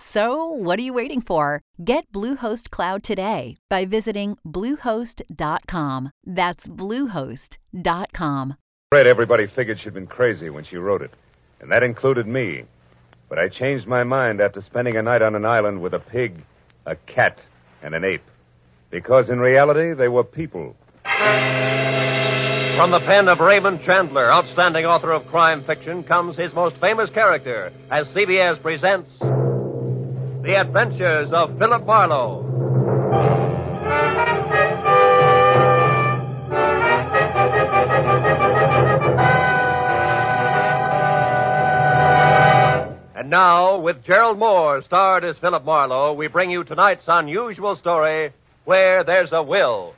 So, what are you waiting for? Get Bluehost Cloud today by visiting Bluehost.com. That's Bluehost.com. Fred, everybody figured she'd been crazy when she wrote it, and that included me. But I changed my mind after spending a night on an island with a pig, a cat, and an ape. Because in reality, they were people. From the pen of Raymond Chandler, outstanding author of crime fiction, comes his most famous character as CBS presents The Adventures of Philip Marlowe. And now, with Gerald Mohr, starred as Philip Marlowe, we bring you tonight's unusual story, Where There's a Will.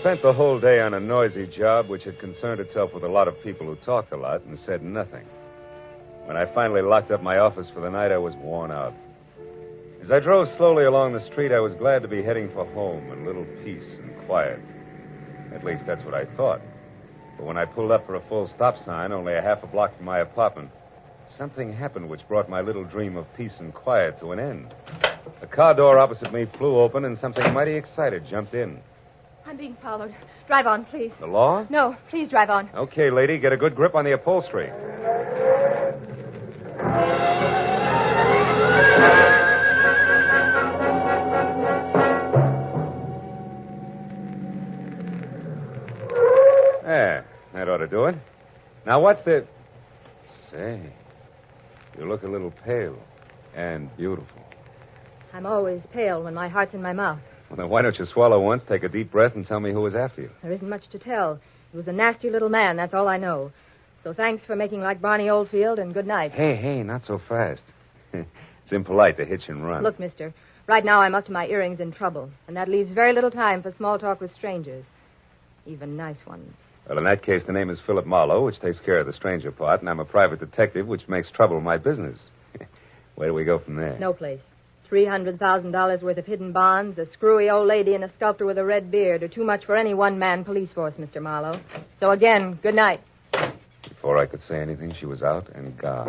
Spent the whole day on a noisy job which had concerned itself with a lot of people who talked a lot and said nothing. When I finally locked up my office for the night, I was worn out. As I drove slowly along the street, I was glad to be heading for home and little peace and quiet. At least that's what I thought. But when I pulled up for a full stop sign, only a half a block from my apartment, something happened which brought my little dream of peace and quiet to an end. The car door opposite me flew open, and something mighty excited jumped in. I'm being followed. Drive on, please. The law? No, please drive on. Okay, lady, get a good grip on the upholstery. There, that ought to do it. Now, what's the. Say, you look a little pale and beautiful. I'm always pale when my heart's in my mouth. Well, then why don't you swallow once, take a deep breath, and tell me who was after you? There isn't much to tell. He was a nasty little man, that's all I know. So thanks for making like Barney Oldfield, and good night. Hey, hey, not so fast. it's impolite to hitch and run. Look, mister, right now I'm up to my earrings in trouble, and that leaves very little time for small talk with strangers, even nice ones. Well, in that case, the name is Philip Marlowe, which takes care of the stranger part, and I'm a private detective, which makes trouble my business. Where do we go from there? No place. $300,000 worth of hidden bonds, a screwy old lady, and a sculptor with a red beard are too much for any one man police force, Mr. Marlowe. So again, good night. Before I could say anything, she was out and gone.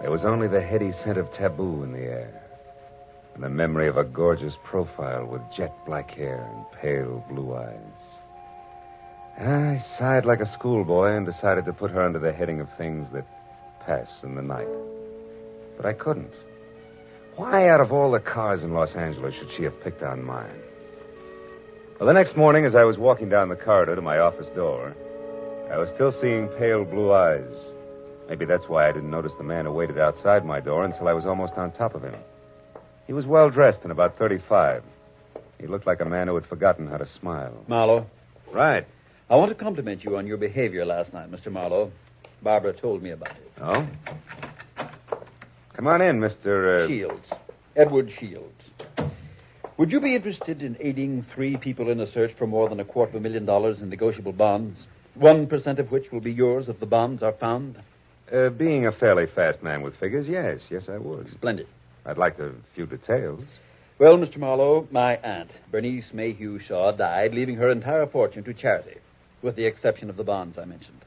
There was only the heady scent of taboo in the air, and the memory of a gorgeous profile with jet black hair and pale blue eyes. I sighed like a schoolboy and decided to put her under the heading of things that pass in the night. But I couldn't. Why, out of all the cars in Los Angeles, should she have picked on mine? Well, the next morning, as I was walking down the corridor to my office door, I was still seeing pale blue eyes. Maybe that's why I didn't notice the man who waited outside my door until I was almost on top of him. He was well dressed and about 35. He looked like a man who had forgotten how to smile. Marlowe, Right. I want to compliment you on your behavior last night, Mr. Marlowe. Barbara told me about it. Oh? Come on in, Mr. Uh... Shields. Edward Shields. Would you be interested in aiding three people in a search for more than a quarter of a million dollars in negotiable bonds? One percent of which will be yours if the bonds are found? Uh, being a fairly fast man with figures, yes, yes, I would. Splendid. I'd like a few details. Well, Mr. Marlowe, my aunt, Bernice Mayhew Shaw, died, leaving her entire fortune to charity, with the exception of the bonds I mentioned.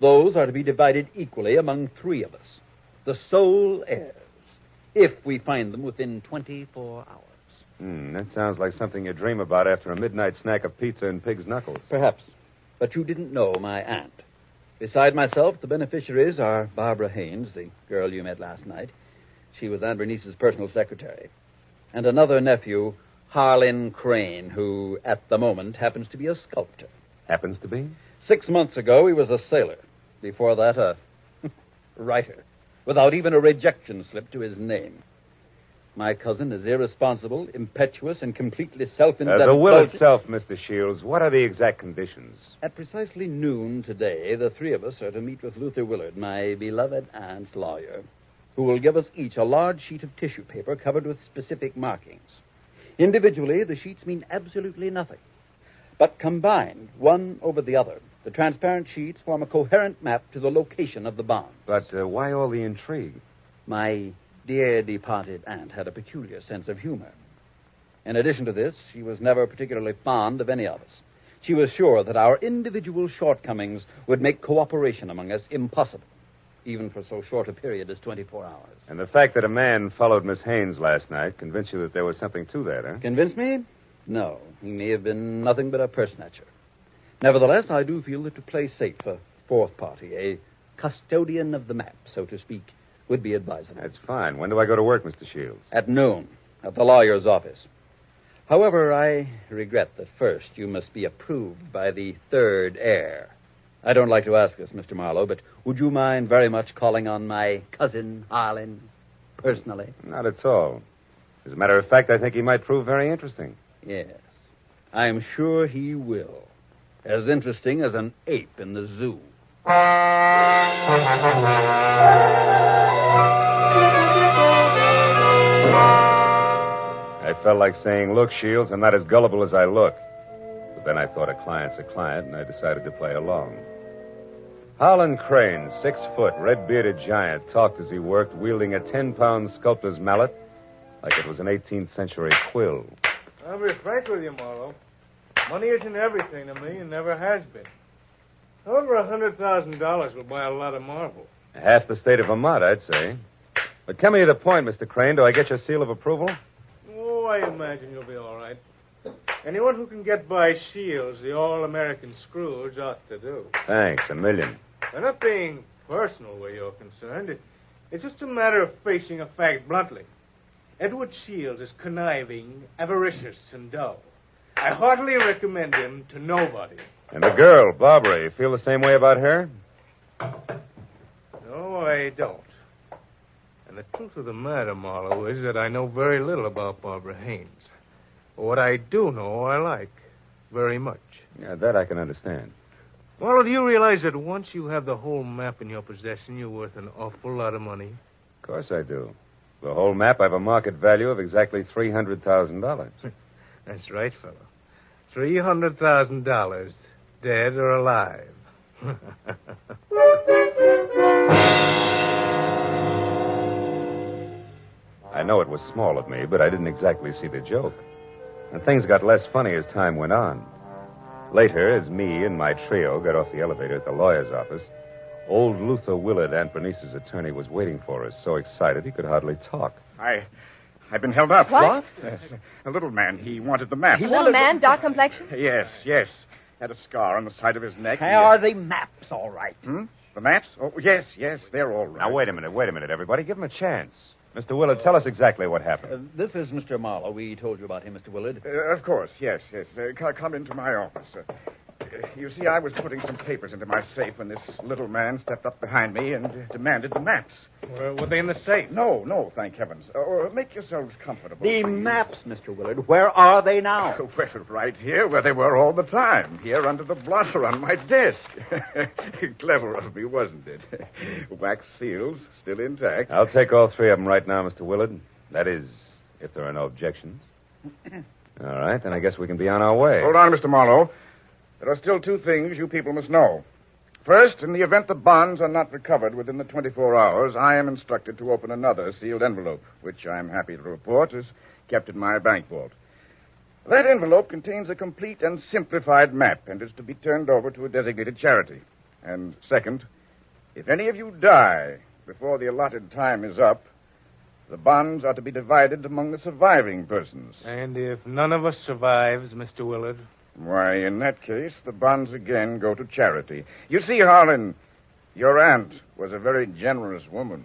Those are to be divided equally among three of us, the sole heirs, if we find them within 24 hours. Hmm, that sounds like something you dream about after a midnight snack of pizza and pig's knuckles. Perhaps. But you didn't know my aunt. Beside myself, the beneficiaries are Barbara Haynes, the girl you met last night. She was Aunt Bernice's personal secretary. And another nephew, Harlan Crane, who, at the moment, happens to be a sculptor. Happens to be? Six months ago, he was a sailor. Before that, a writer, without even a rejection slip to his name. My cousin is irresponsible, impetuous, and completely self Uh, indulgent. the will itself, Mr. Shields, what are the exact conditions? At precisely noon today, the three of us are to meet with Luther Willard, my beloved aunt's lawyer, who will give us each a large sheet of tissue paper covered with specific markings. Individually, the sheets mean absolutely nothing. But combined, one over the other, the transparent sheets form a coherent map to the location of the bomb. But uh, why all the intrigue? My dear departed aunt had a peculiar sense of humor. In addition to this, she was never particularly fond of any of us. She was sure that our individual shortcomings would make cooperation among us impossible, even for so short a period as 24 hours. And the fact that a man followed Miss Haynes last night convinced you that there was something to that, huh? Convince me? No. He may have been nothing but a personature. Nevertheless, I do feel that to play safe, a fourth party, a custodian of the map, so to speak, would be advisable. That's fine. When do I go to work, Mr. Shields? At noon, at the lawyer's office. However, I regret that first you must be approved by the third heir. I don't like to ask this, Mr. Marlowe, but would you mind very much calling on my cousin Harlan personally? Not at all. As a matter of fact, I think he might prove very interesting. Yes. I'm sure he will. As interesting as an ape in the zoo. I felt like saying, Look, Shields, I'm not as gullible as I look. But then I thought a client's a client, and I decided to play along. Harlan Crane, six foot, red bearded giant, talked as he worked, wielding a ten pound sculptor's mallet like it was an 18th century quill. I'll be frank with you, Marlowe. Money isn't everything to me and never has been. Over a hundred thousand dollars will buy a lot of marble. Half the state of Vermont, I'd say. But coming to the point, Mr. Crane, do I get your seal of approval? Oh, I imagine you'll be all right. Anyone who can get by Shields, the all-American Scrooge, ought to do. Thanks, a million. I'm not being personal where you're concerned. It, it's just a matter of facing a fact bluntly. Edward Shields is conniving, avaricious, and dull. I heartily recommend him to nobody. And the girl, Barbara, you feel the same way about her? No, I don't. And the truth of the matter, Marlowe, is that I know very little about Barbara Haynes. What I do know, I like very much. Yeah, that I can understand. Marlowe, do you realize that once you have the whole map in your possession, you're worth an awful lot of money? Of course I do. The whole map, I've a market value of exactly $300,000. That's right, fellow. Three hundred thousand dollars, dead or alive. I know it was small of me, but I didn't exactly see the joke. And things got less funny as time went on. Later, as me and my trio got off the elevator at the lawyer's office, old Luther Willard, Aunt Bernice's attorney, was waiting for us, so excited he could hardly talk. I, I've been held up. What? Yes, a little man. He wanted the map. A little man, dark complexion? Yes, yes. Had a scar on the side of his neck. He- Are the maps all right? Hmm? The maps? Oh, yes, yes. They're all right. Now, wait a minute, wait a minute, everybody. Give him a chance. Mr. Willard, tell us exactly what happened. Uh, this is Mr. Marlowe. We told you about him, Mr. Willard. Uh, of course, yes, yes. Uh, come into my office. You see, I was putting some papers into my safe when this little man stepped up behind me and uh, demanded the maps. Were, were they in the safe? No, no, thank heavens. Uh, uh, make yourselves comfortable. The please. maps, Mr. Willard. Where are they now? Well, right here, where they were all the time. Here under the blotter on my desk. Clever of me, wasn't it? Wax seals, still intact. I'll take all three of them right now, Mr. Willard. That is, if there are no objections. All right, then I guess we can be on our way. Hold on, Mr. Marlowe. There are still two things you people must know. First, in the event the bonds are not recovered within the 24 hours, I am instructed to open another sealed envelope, which I'm happy to report is kept in my bank vault. That envelope contains a complete and simplified map and is to be turned over to a designated charity. And second, if any of you die before the allotted time is up, the bonds are to be divided among the surviving persons. And if none of us survives, Mr. Willard? Why, in that case, the bonds again go to charity. You see, Harlan, Your aunt was a very generous woman.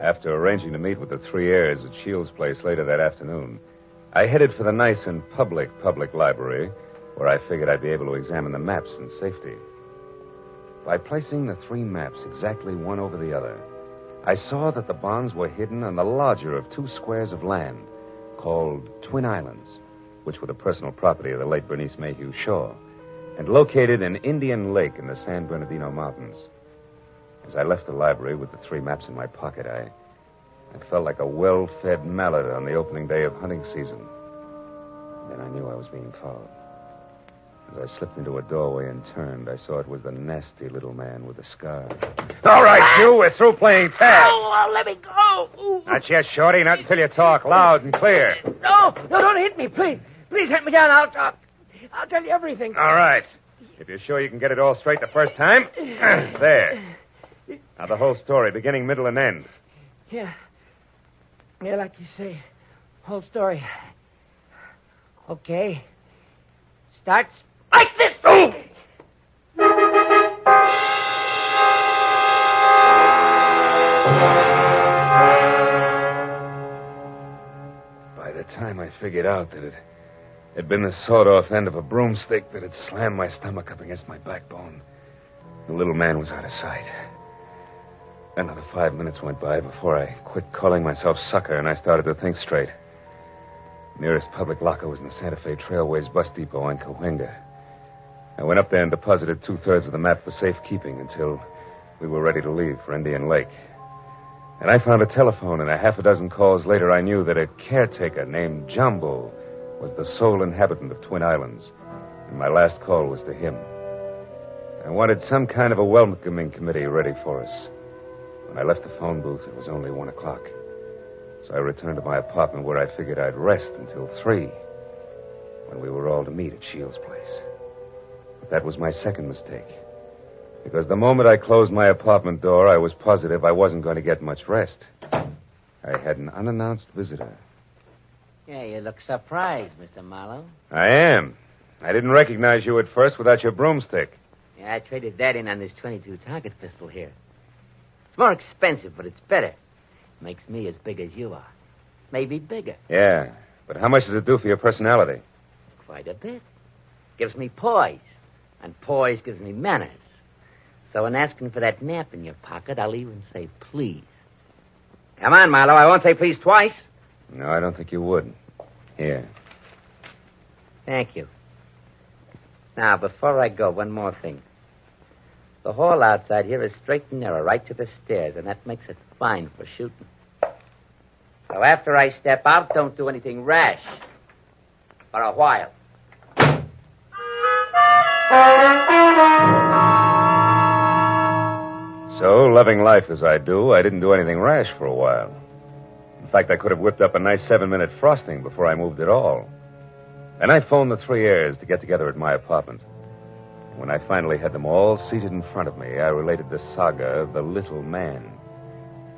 After arranging to meet with the three heirs at Shields' place later that afternoon, I headed for the nice and public public library, where I figured I'd be able to examine the maps in safety. By placing the three maps exactly one over the other, I saw that the bonds were hidden on the larger of two squares of land called Twin Islands, which were the personal property of the late Bernice Mayhew Shaw, and located in Indian Lake in the San Bernardino Mountains. As I left the library with the three maps in my pocket, I, I felt like a well fed mallet on the opening day of hunting season. Then I knew I was being followed. As I slipped into a doorway and turned, I saw it was the nasty little man with the scar. All right, you, we're through playing tag. Oh, let me go. Ooh. Not yet, Shorty, not until you talk loud and clear. No, no, don't hit me, please. Please hit me down. I'll talk. I'll tell you everything. All right. If you're sure you can get it all straight the first time, there. Now, the whole story, beginning, middle, and end. Yeah. Yeah, like you say. Whole story. Okay. Starts like this. Oh! By the time I figured out that it had been the sawed off end of a broomstick that had slammed my stomach up against my backbone, the little man was out of sight. Another five minutes went by before I quit calling myself sucker and I started to think straight. Nearest public locker was in the Santa Fe Trailways bus depot in Cahuenga. I went up there and deposited two thirds of the map for safekeeping until we were ready to leave for Indian Lake. And I found a telephone, and a half a dozen calls later, I knew that a caretaker named Jumbo was the sole inhabitant of Twin Islands. And my last call was to him. I wanted some kind of a welcoming committee ready for us. When I left the phone booth, it was only one o'clock. So I returned to my apartment where I figured I'd rest until three, when we were all to meet at Shields' place. But that was my second mistake. Because the moment I closed my apartment door, I was positive I wasn't going to get much rest. I had an unannounced visitor. Yeah, you look surprised, Mr. Marlowe. I am. I didn't recognize you at first without your broomstick. Yeah, I traded that in on this 22 target pistol here. More expensive, but it's better. Makes me as big as you are. Maybe bigger. Yeah, but how much does it do for your personality? Quite a bit. Gives me poise. And poise gives me manners. So in asking for that nap in your pocket, I'll even say please. Come on, Marlowe. I won't say please twice. No, I don't think you would. Here. Thank you. Now, before I go, one more thing. The hall outside here is straight and narrow, right to the stairs, and that makes it fine for shooting. So after I step out, don't do anything rash. For a while. So, loving life as I do, I didn't do anything rash for a while. In fact, I could have whipped up a nice seven minute frosting before I moved at all. Then I phoned the three heirs to get together at my apartment. When I finally had them all seated in front of me, I related the saga of the little man,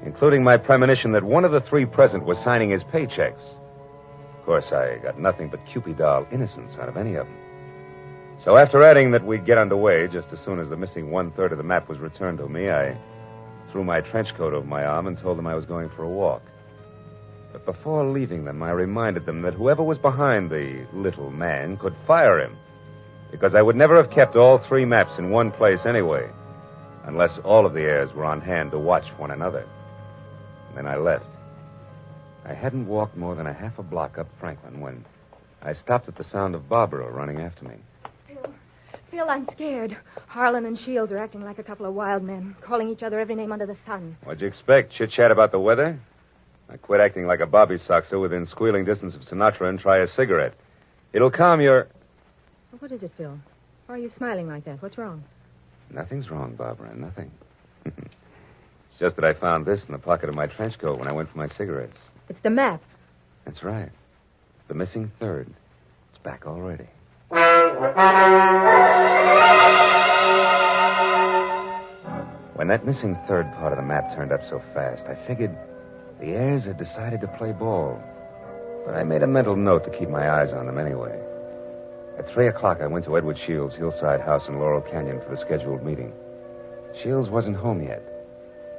including my premonition that one of the three present was signing his paychecks. Of course, I got nothing but Kewpie doll innocence out of any of them. So after adding that we'd get underway just as soon as the missing one third of the map was returned to me, I threw my trench coat over my arm and told them I was going for a walk. But before leaving them, I reminded them that whoever was behind the little man could fire him, because I would never have kept all three maps in one place anyway, unless all of the heirs were on hand to watch one another. And then I left. I hadn't walked more than a half a block up Franklin when I stopped at the sound of Barbara running after me. Phil, I'm scared. Harlan and Shields are acting like a couple of wild men, calling each other every name under the sun. What'd you expect? Chit chat about the weather? I quit acting like a bobby soxer within squealing distance of Sinatra and try a cigarette. It'll calm your. What is it, Phil? Why are you smiling like that? What's wrong? Nothing's wrong, Barbara. Nothing. it's just that I found this in the pocket of my trench coat when I went for my cigarettes. It's the map. That's right. The missing third. It's back already. When that missing third part of the map turned up so fast, I figured the heirs had decided to play ball. But I made a mental note to keep my eyes on them anyway. At three o'clock, I went to Edward Shields' hillside house in Laurel Canyon for the scheduled meeting. Shields wasn't home yet,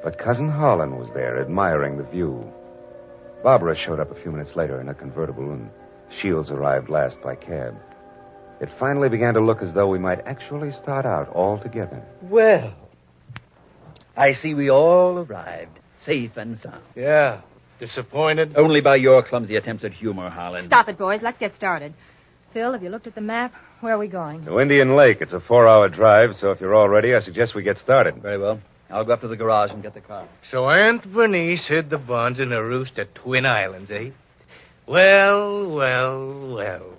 but Cousin Harlan was there, admiring the view. Barbara showed up a few minutes later in a convertible, and Shields arrived last by cab. It finally began to look as though we might actually start out all together. Well, I see we all arrived, safe and sound. Yeah. Disappointed? Only by your clumsy attempts at humor, Harlan. Stop it, boys. Let's get started. Phil, have you looked at the map? Where are we going? To Indian Lake. It's a four hour drive, so if you're all ready, I suggest we get started. Very well. I'll go up to the garage and get the car. So Aunt Bernice hid the bonds in a roost at Twin Islands, eh? Well, well, well.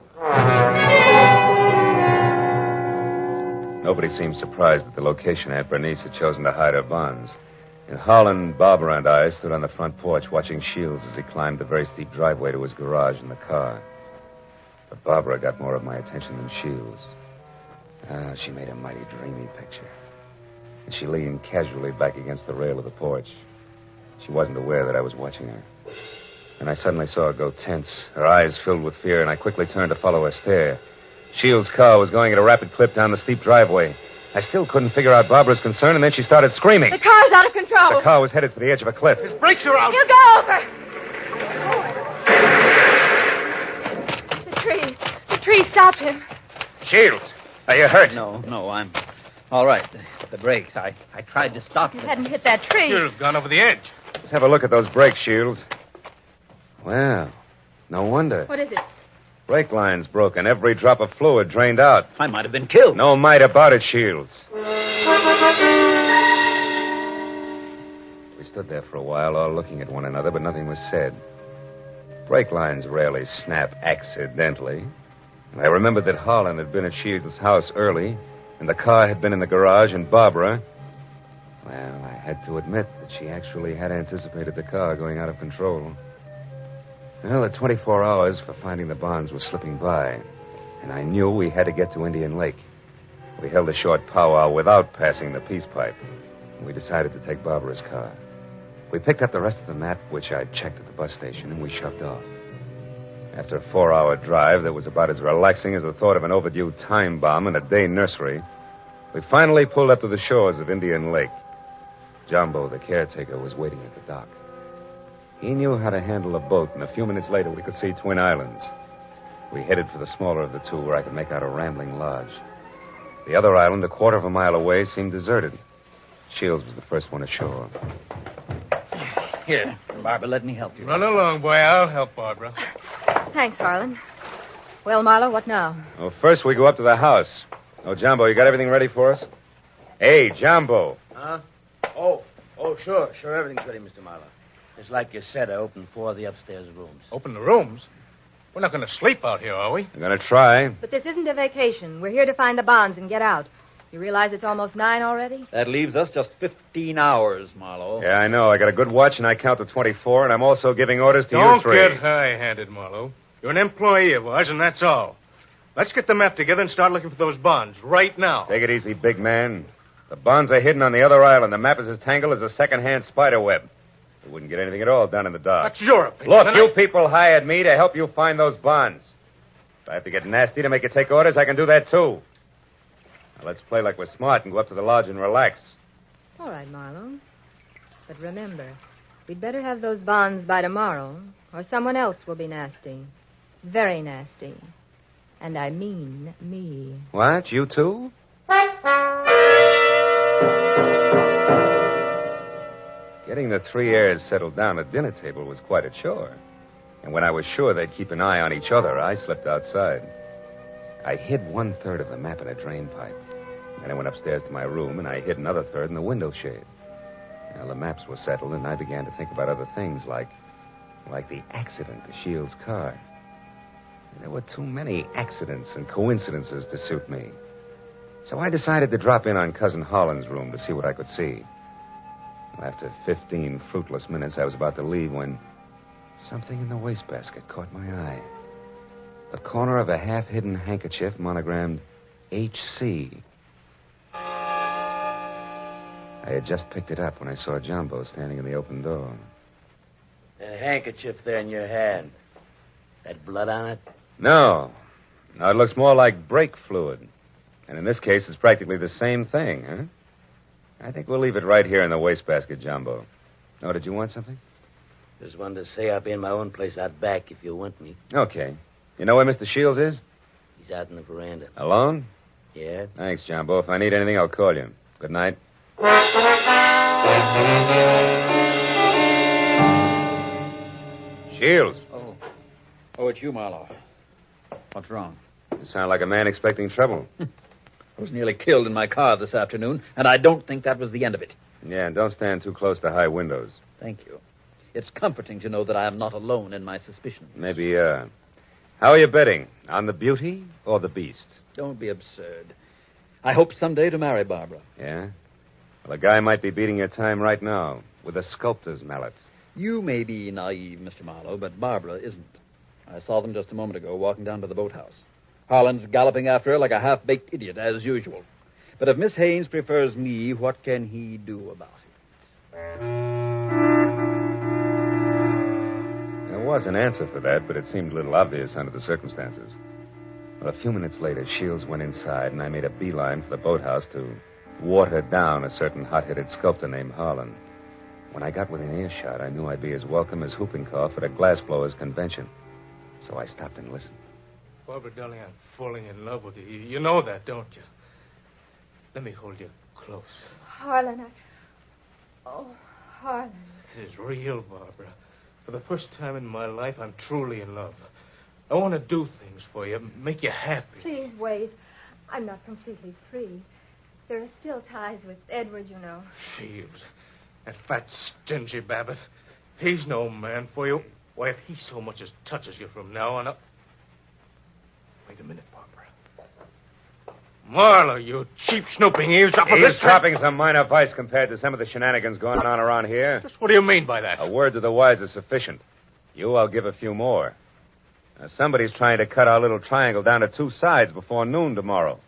Nobody seemed surprised at the location Aunt Bernice had chosen to hide her bonds. In Harlan, Barbara, and I stood on the front porch watching Shields as he climbed the very steep driveway to his garage in the car. But Barbara got more of my attention than Shields. Ah, she made a mighty dreamy picture. And she leaned casually back against the rail of the porch. She wasn't aware that I was watching her. And I suddenly saw her go tense, her eyes filled with fear, and I quickly turned to follow her stare. Shields' car was going at a rapid clip down the steep driveway. I still couldn't figure out Barbara's concern, and then she started screaming. The car's out of control. The car was headed for the edge of a cliff. His brakes are out. You go over. The tree. The tree stopped him. Shields, are you hurt? No, no, I'm all right. The brakes. I, I tried to stop You them. hadn't hit that tree. Should have gone over the edge. Let's have a look at those brakes, Shields. Well, no wonder. What is it? Brake lines broken. Every drop of fluid drained out. I might have been killed. No might about it, Shields. We stood there for a while, all looking at one another, but nothing was said. Brake lines rarely snap accidentally. And I remembered that Harlan had been at Shields' house early, and the car had been in the garage, and Barbara. Well, I had to admit that she actually had anticipated the car going out of control. Well, the 24 hours for finding the bonds were slipping by, and I knew we had to get to Indian Lake. We held a short powwow without passing the peace pipe. and We decided to take Barbara's car. We picked up the rest of the map, which I'd checked at the bus station, and we shoved off. After a four hour drive that was about as relaxing as the thought of an overdue time bomb in a day nursery, we finally pulled up to the shores of Indian Lake. Jumbo, the caretaker, was waiting at the dock. He knew how to handle a boat, and a few minutes later we could see Twin Islands. We headed for the smaller of the two, where I could make out a rambling lodge. The other island, a quarter of a mile away, seemed deserted. Shields was the first one ashore. Here, Barbara, let me help you. Run along, boy. I'll help Barbara. Thanks, Harlan. Well, Marlowe, what now? Well, first we go up to the house. Oh, Jumbo, you got everything ready for us? Hey, Jumbo. Huh? Oh, oh, sure, sure. Everything's ready, Mr. Marlowe. Just like you said, I opened four of the upstairs rooms. Open the rooms? We're not going to sleep out here, are we? I'm going to try. But this isn't a vacation. We're here to find the bonds and get out. You realize it's almost nine already? That leaves us just 15 hours, Marlowe. Yeah, I know. I got a good watch, and I count to 24, and I'm also giving orders to you. Don't you three. get high-handed, Marlowe. You're an employee of ours, and that's all. Let's get the map together and start looking for those bonds right now. Take it easy, big man. The bonds are hidden on the other island. The map is as tangled as a second-hand spider web. We wouldn't get anything at all down in the dark. That's your opinion. Look, and you I- people hired me to help you find those bonds. If I have to get nasty to make you take orders, I can do that too. Let's play like we're smart and go up to the lodge and relax. All right, Marlowe. But remember, we'd better have those bonds by tomorrow, or someone else will be nasty. Very nasty. And I mean me. What? You too? Getting the three heirs settled down at dinner table was quite a chore. And when I was sure they'd keep an eye on each other, I slipped outside. I hid one third of the map in a drain pipe. Then I went upstairs to my room and I hid another third in the window shade. Now the maps were settled, and I began to think about other things like like the accident to Shields' car. There were too many accidents and coincidences to suit me. So I decided to drop in on Cousin Harlan's room to see what I could see. After 15 fruitless minutes, I was about to leave when something in the wastebasket caught my eye. The corner of a half hidden handkerchief monogrammed HC. I had just picked it up when I saw Jumbo standing in the open door. That handkerchief there in your hand. That blood on it? No. No, it looks more like brake fluid. And in this case, it's practically the same thing, huh? I think we'll leave it right here in the wastebasket, Jumbo. Oh, did you want something? Just wanted to say I'll be in my own place out back if you want me. Okay. You know where Mr. Shields is? He's out in the veranda. Alone? Yeah? Thanks, Jumbo. If I need anything, I'll call you. Good night. Shields. Oh. Oh, it's you, Marlowe. What's wrong? You sound like a man expecting trouble. I was nearly killed in my car this afternoon, and I don't think that was the end of it. Yeah, and don't stand too close to high windows. Thank you. It's comforting to know that I am not alone in my suspicions. Maybe, uh. How are you betting? On the beauty or the beast? Don't be absurd. I hope someday to marry Barbara. Yeah? Well, a guy might be beating your time right now with a sculptor's mallet. You may be naive, Mr. Marlowe, but Barbara isn't. I saw them just a moment ago walking down to the boathouse. Harlan's galloping after her like a half baked idiot, as usual. But if Miss Haynes prefers me, what can he do about it? There was an answer for that, but it seemed a little obvious under the circumstances. Well, a few minutes later, Shields went inside, and I made a beeline for the boathouse to water down a certain hot headed sculptor named Harlan. When I got within earshot, I knew I'd be as welcome as whooping cough at a glassblowers convention. So I stopped and listened. Barbara, darling, I'm falling in love with you. You you know that, don't you? Let me hold you close. Harlan, I. Oh, Harlan. This is real, Barbara. For the first time in my life, I'm truly in love. I want to do things for you, make you happy. Please wait. I'm not completely free. There are still ties with Edward, you know. Shields. That fat, stingy Babbitt. He's no man for you. Why, if he so much as touches you from now on up. Wait a minute, Barbara. Marlowe, you cheap snooping eavesdropper. He's this dropping some minor vice compared to some of the shenanigans going on around here. Just what do you mean by that? A word to the wise is sufficient. You, I'll give a few more. Now, somebody's trying to cut our little triangle down to two sides before noon tomorrow.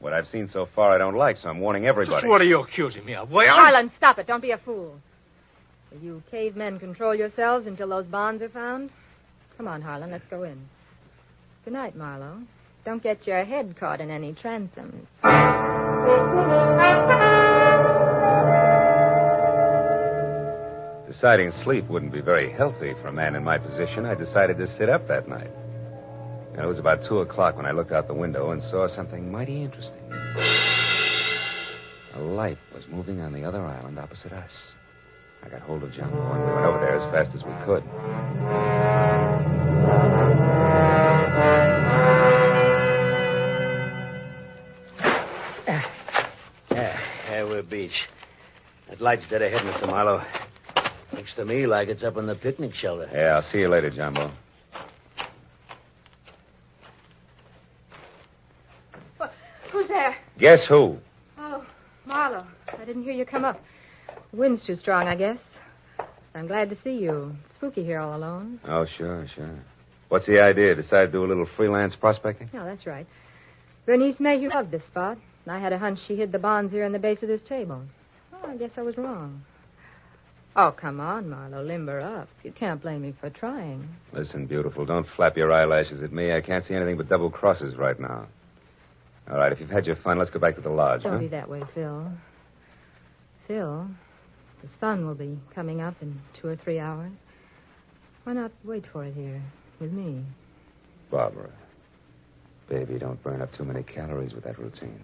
What I've seen so far, I don't like, so I'm warning everybody. Just what are you accusing me of? Why, Harlan, stop it. Don't be a fool. Will you cavemen control yourselves until those bonds are found? Come on, Harlan, let's go in. Good night, Marlowe. Don't get your head caught in any transoms. Deciding sleep wouldn't be very healthy for a man in my position, I decided to sit up that night. And it was about two o'clock when I looked out the window and saw something mighty interesting. A light was moving on the other island opposite us. I got hold of Jumbo and we went over there as fast as we could. Yeah, yeah, we're beach. That light's dead ahead, Mr. Marlowe. Looks to me like it's up in the picnic shelter. Yeah, I'll see you later, Jumbo. Who's there? Guess who? Oh, Marlowe. I didn't hear you come up. The wind's too strong, I guess. I'm glad to see you. Spooky here all alone. Oh, sure, sure. What's the idea? Decide to do a little freelance prospecting? Yeah, that's right. Bernice Mayhew loved this spot. and I had a hunch she hid the bonds here in the base of this table. Oh, I guess I was wrong. Oh, come on, Marlowe. Limber up. You can't blame me for trying. Listen, beautiful, don't flap your eyelashes at me. I can't see anything but double crosses right now. All right, if you've had your fun, let's go back to the lodge, Don't huh? be that way, Phil. Phil, the sun will be coming up in two or three hours. Why not wait for it here with me? Barbara. Baby, don't burn up too many calories with that routine.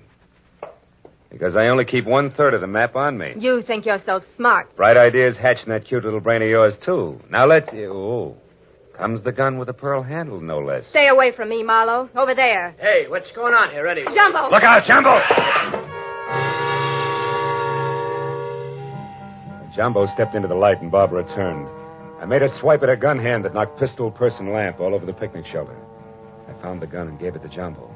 Because I only keep one third of the map on me. You think you're so smart. Bright ideas hatch in that cute little brain of yours, too. Now let's. Oh. Comes the gun with a pearl handle, no less. Stay away from me, Marlowe. Over there. Hey, what's going on here, Eddie? Jumbo! Look out, Jumbo! Jumbo stepped into the light and Barbara turned. I made a swipe at her gun hand that knocked pistol, purse, and lamp all over the picnic shelter. I found the gun and gave it to Jumbo.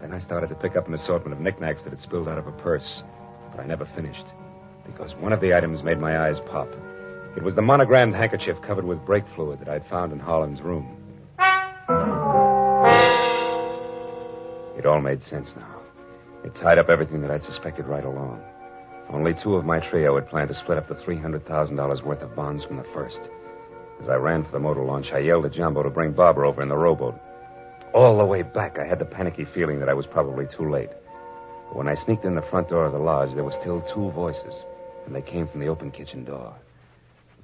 Then I started to pick up an assortment of knickknacks that had spilled out of a purse. But I never finished, because one of the items made my eyes pop. It was the monogrammed handkerchief covered with brake fluid that I'd found in Harlan's room. It all made sense now. It tied up everything that I'd suspected right along. Only two of my trio had planned to split up the $300,000 worth of bonds from the first. As I ran for the motor launch, I yelled at Jumbo to bring Barbara over in the rowboat. All the way back, I had the panicky feeling that I was probably too late. But when I sneaked in the front door of the lodge, there were still two voices, and they came from the open kitchen door.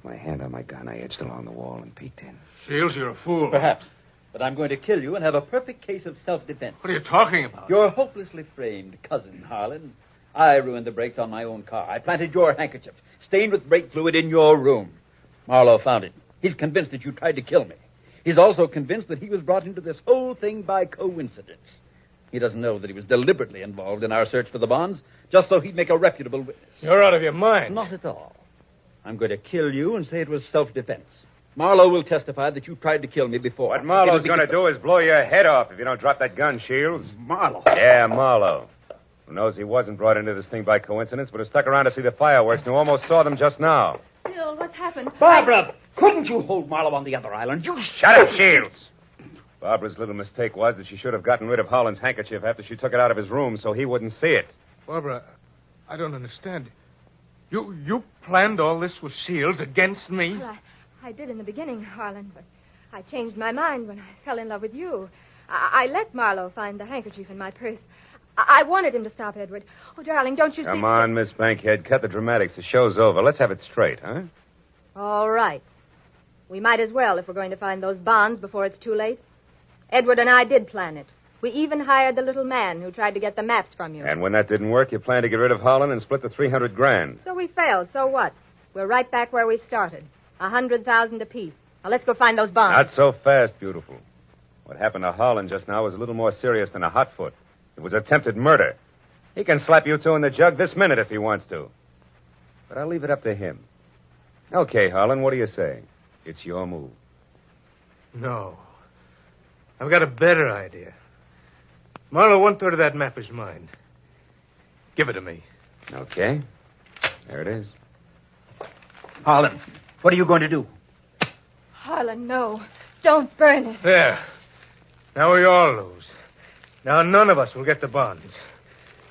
With my hand on my gun, I edged along the wall and peeked in. Shields, you're a fool. Perhaps. But I'm going to kill you and have a perfect case of self defense. What are you talking about? You're hopelessly framed cousin, Harlan. I ruined the brakes on my own car. I planted your handkerchief, stained with brake fluid, in your room. Marlowe found it. He's convinced that you tried to kill me. He's also convinced that he was brought into this whole thing by coincidence. He doesn't know that he was deliberately involved in our search for the bonds, just so he'd make a reputable witness. You're out of your mind. Not at all. I'm going to kill you and say it was self defense. Marlowe will testify that you tried to kill me before. What Marlowe's going to do is blow your head off if you don't drop that gun, Shields. Marlowe. Yeah, Marlowe. Who knows he wasn't brought into this thing by coincidence, but has stuck around to see the fireworks and who almost saw them just now. Bill, what's happened? Barbara, couldn't you hold Marlowe on the other island? You Shut up, Shields! Barbara's little mistake was that she should have gotten rid of Harlan's handkerchief after she took it out of his room so he wouldn't see it. Barbara, I don't understand. You you planned all this with Shields against me? Well, I, I did in the beginning, Harlan, but I changed my mind when I fell in love with you. I, I let Marlowe find the handkerchief in my purse. I, I wanted him to stop Edward. Oh, darling, don't you see? Come on, Miss Bankhead. Cut the dramatics. The show's over. Let's have it straight, huh? All right. We might as well if we're going to find those bonds before it's too late. Edward and I did plan it. We even hired the little man who tried to get the maps from you. And when that didn't work, you planned to get rid of Harlan and split the 300 grand. So we failed. So what? We're right back where we started. A hundred thousand apiece. Now let's go find those bonds. Not so fast, beautiful. What happened to Harlan just now was a little more serious than a hot foot. It was attempted murder. He can slap you two in the jug this minute if he wants to. But I'll leave it up to him. Okay, Harlan, what do you say? It's your move. No. I've got a better idea. Marlowe, one third of that map is mine. Give it to me. Okay. There it is. Harlan, what are you going to do? Harlan, no. Don't burn it. There. Now we all lose. Now none of us will get the bonds.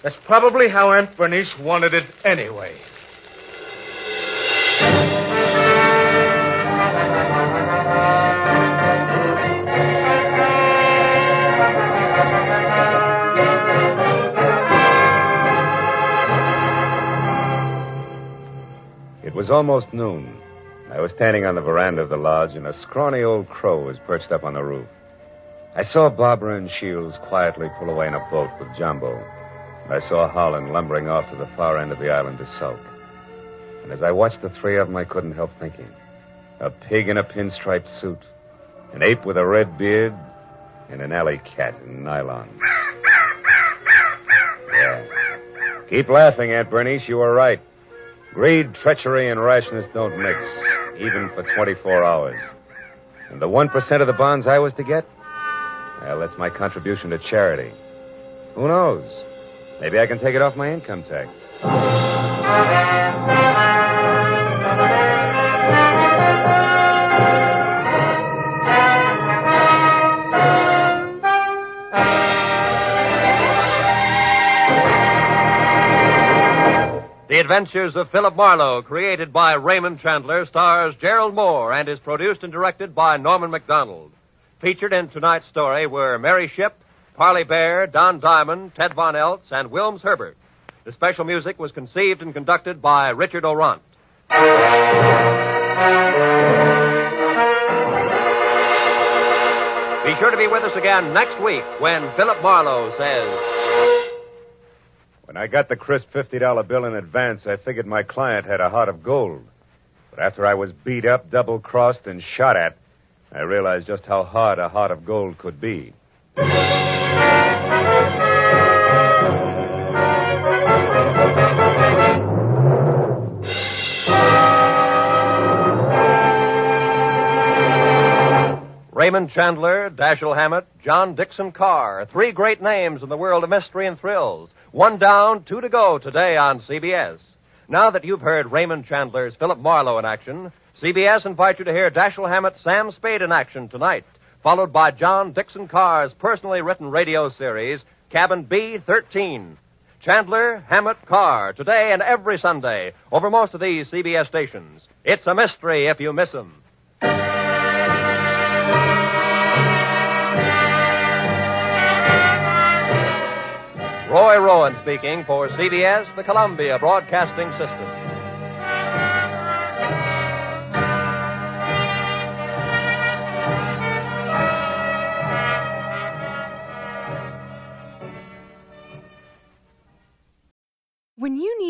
That's probably how Aunt Bernice wanted it anyway. Was almost noon. I was standing on the veranda of the lodge, and a scrawny old crow was perched up on the roof. I saw Barbara and Shields quietly pull away in a boat with Jumbo. And I saw Harlan lumbering off to the far end of the island to sulk. And as I watched the three of them, I couldn't help thinking. A pig in a pinstripe suit, an ape with a red beard, and an alley cat in nylon. Yeah. Keep laughing, Aunt Bernice. You were right. Greed, treachery, and rashness don't mix, even for 24 hours. And the 1% of the bonds I was to get? Well, that's my contribution to charity. Who knows? Maybe I can take it off my income tax. Adventures of Philip Marlowe, created by Raymond Chandler, stars Gerald Mohr and is produced and directed by Norman Macdonnell. Featured in tonight's story were Mary Shipp, Parley Baer, Don Diamond, Ted Von Eltz, and Wilms Herbert. The special music was conceived and conducted by Richard Aurandt. Be sure to be with us again next week when Philip Marlowe says. When I got the crisp $50 bill in advance, I figured my client had a heart of gold. But after I was beat up, double crossed, and shot at, I realized just how hard a heart of gold could be. Raymond Chandler, Dashiell Hammett, John Dickson Carr. Three great names in the world of mystery and thrills. One down, two to go today on CBS. Now that you've heard Raymond Chandler's Philip Marlowe in action, CBS invites you to hear Dashiell Hammett's Sam Spade in action tonight, followed by John Dickson Carr's personally written radio series, Cabin B 13. Chandler, Hammett, Carr, today and every Sunday, over most of these CBS stations. It's a mystery if you miss them. Roy Rowan speaking for CBS, the Columbia Broadcasting System.